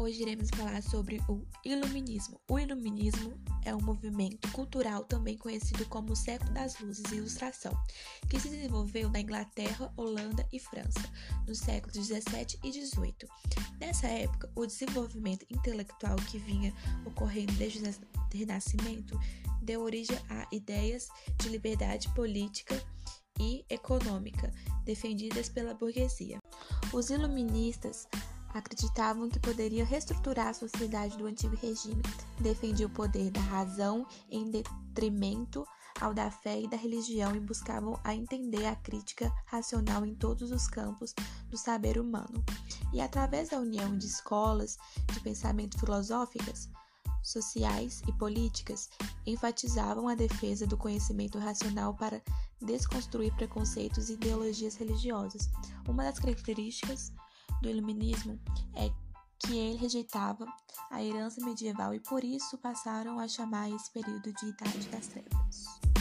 Hoje iremos falar sobre o Iluminismo. O Iluminismo é um movimento cultural também conhecido como século das luzes e ilustração, que se desenvolveu na Inglaterra, Holanda e França nos séculos 17 e 18. Nessa época, o desenvolvimento intelectual que vinha ocorrendo desde o Renascimento deu origem a ideias de liberdade política e econômica defendidas pela burguesia. Os iluministas acreditavam que poderia reestruturar a sociedade do antigo regime, defendia o poder da razão em detrimento ao da fé e da religião e buscavam a entender a crítica racional em todos os campos do saber humano. E através da união de escolas de pensamento filosóficas, sociais e políticas, enfatizavam a defesa do conhecimento racional para desconstruir preconceitos e ideologias religiosas. Uma das características do iluminismo é que ele rejeitava a herança medieval e por isso passaram a chamar esse período de Idade das Trevas.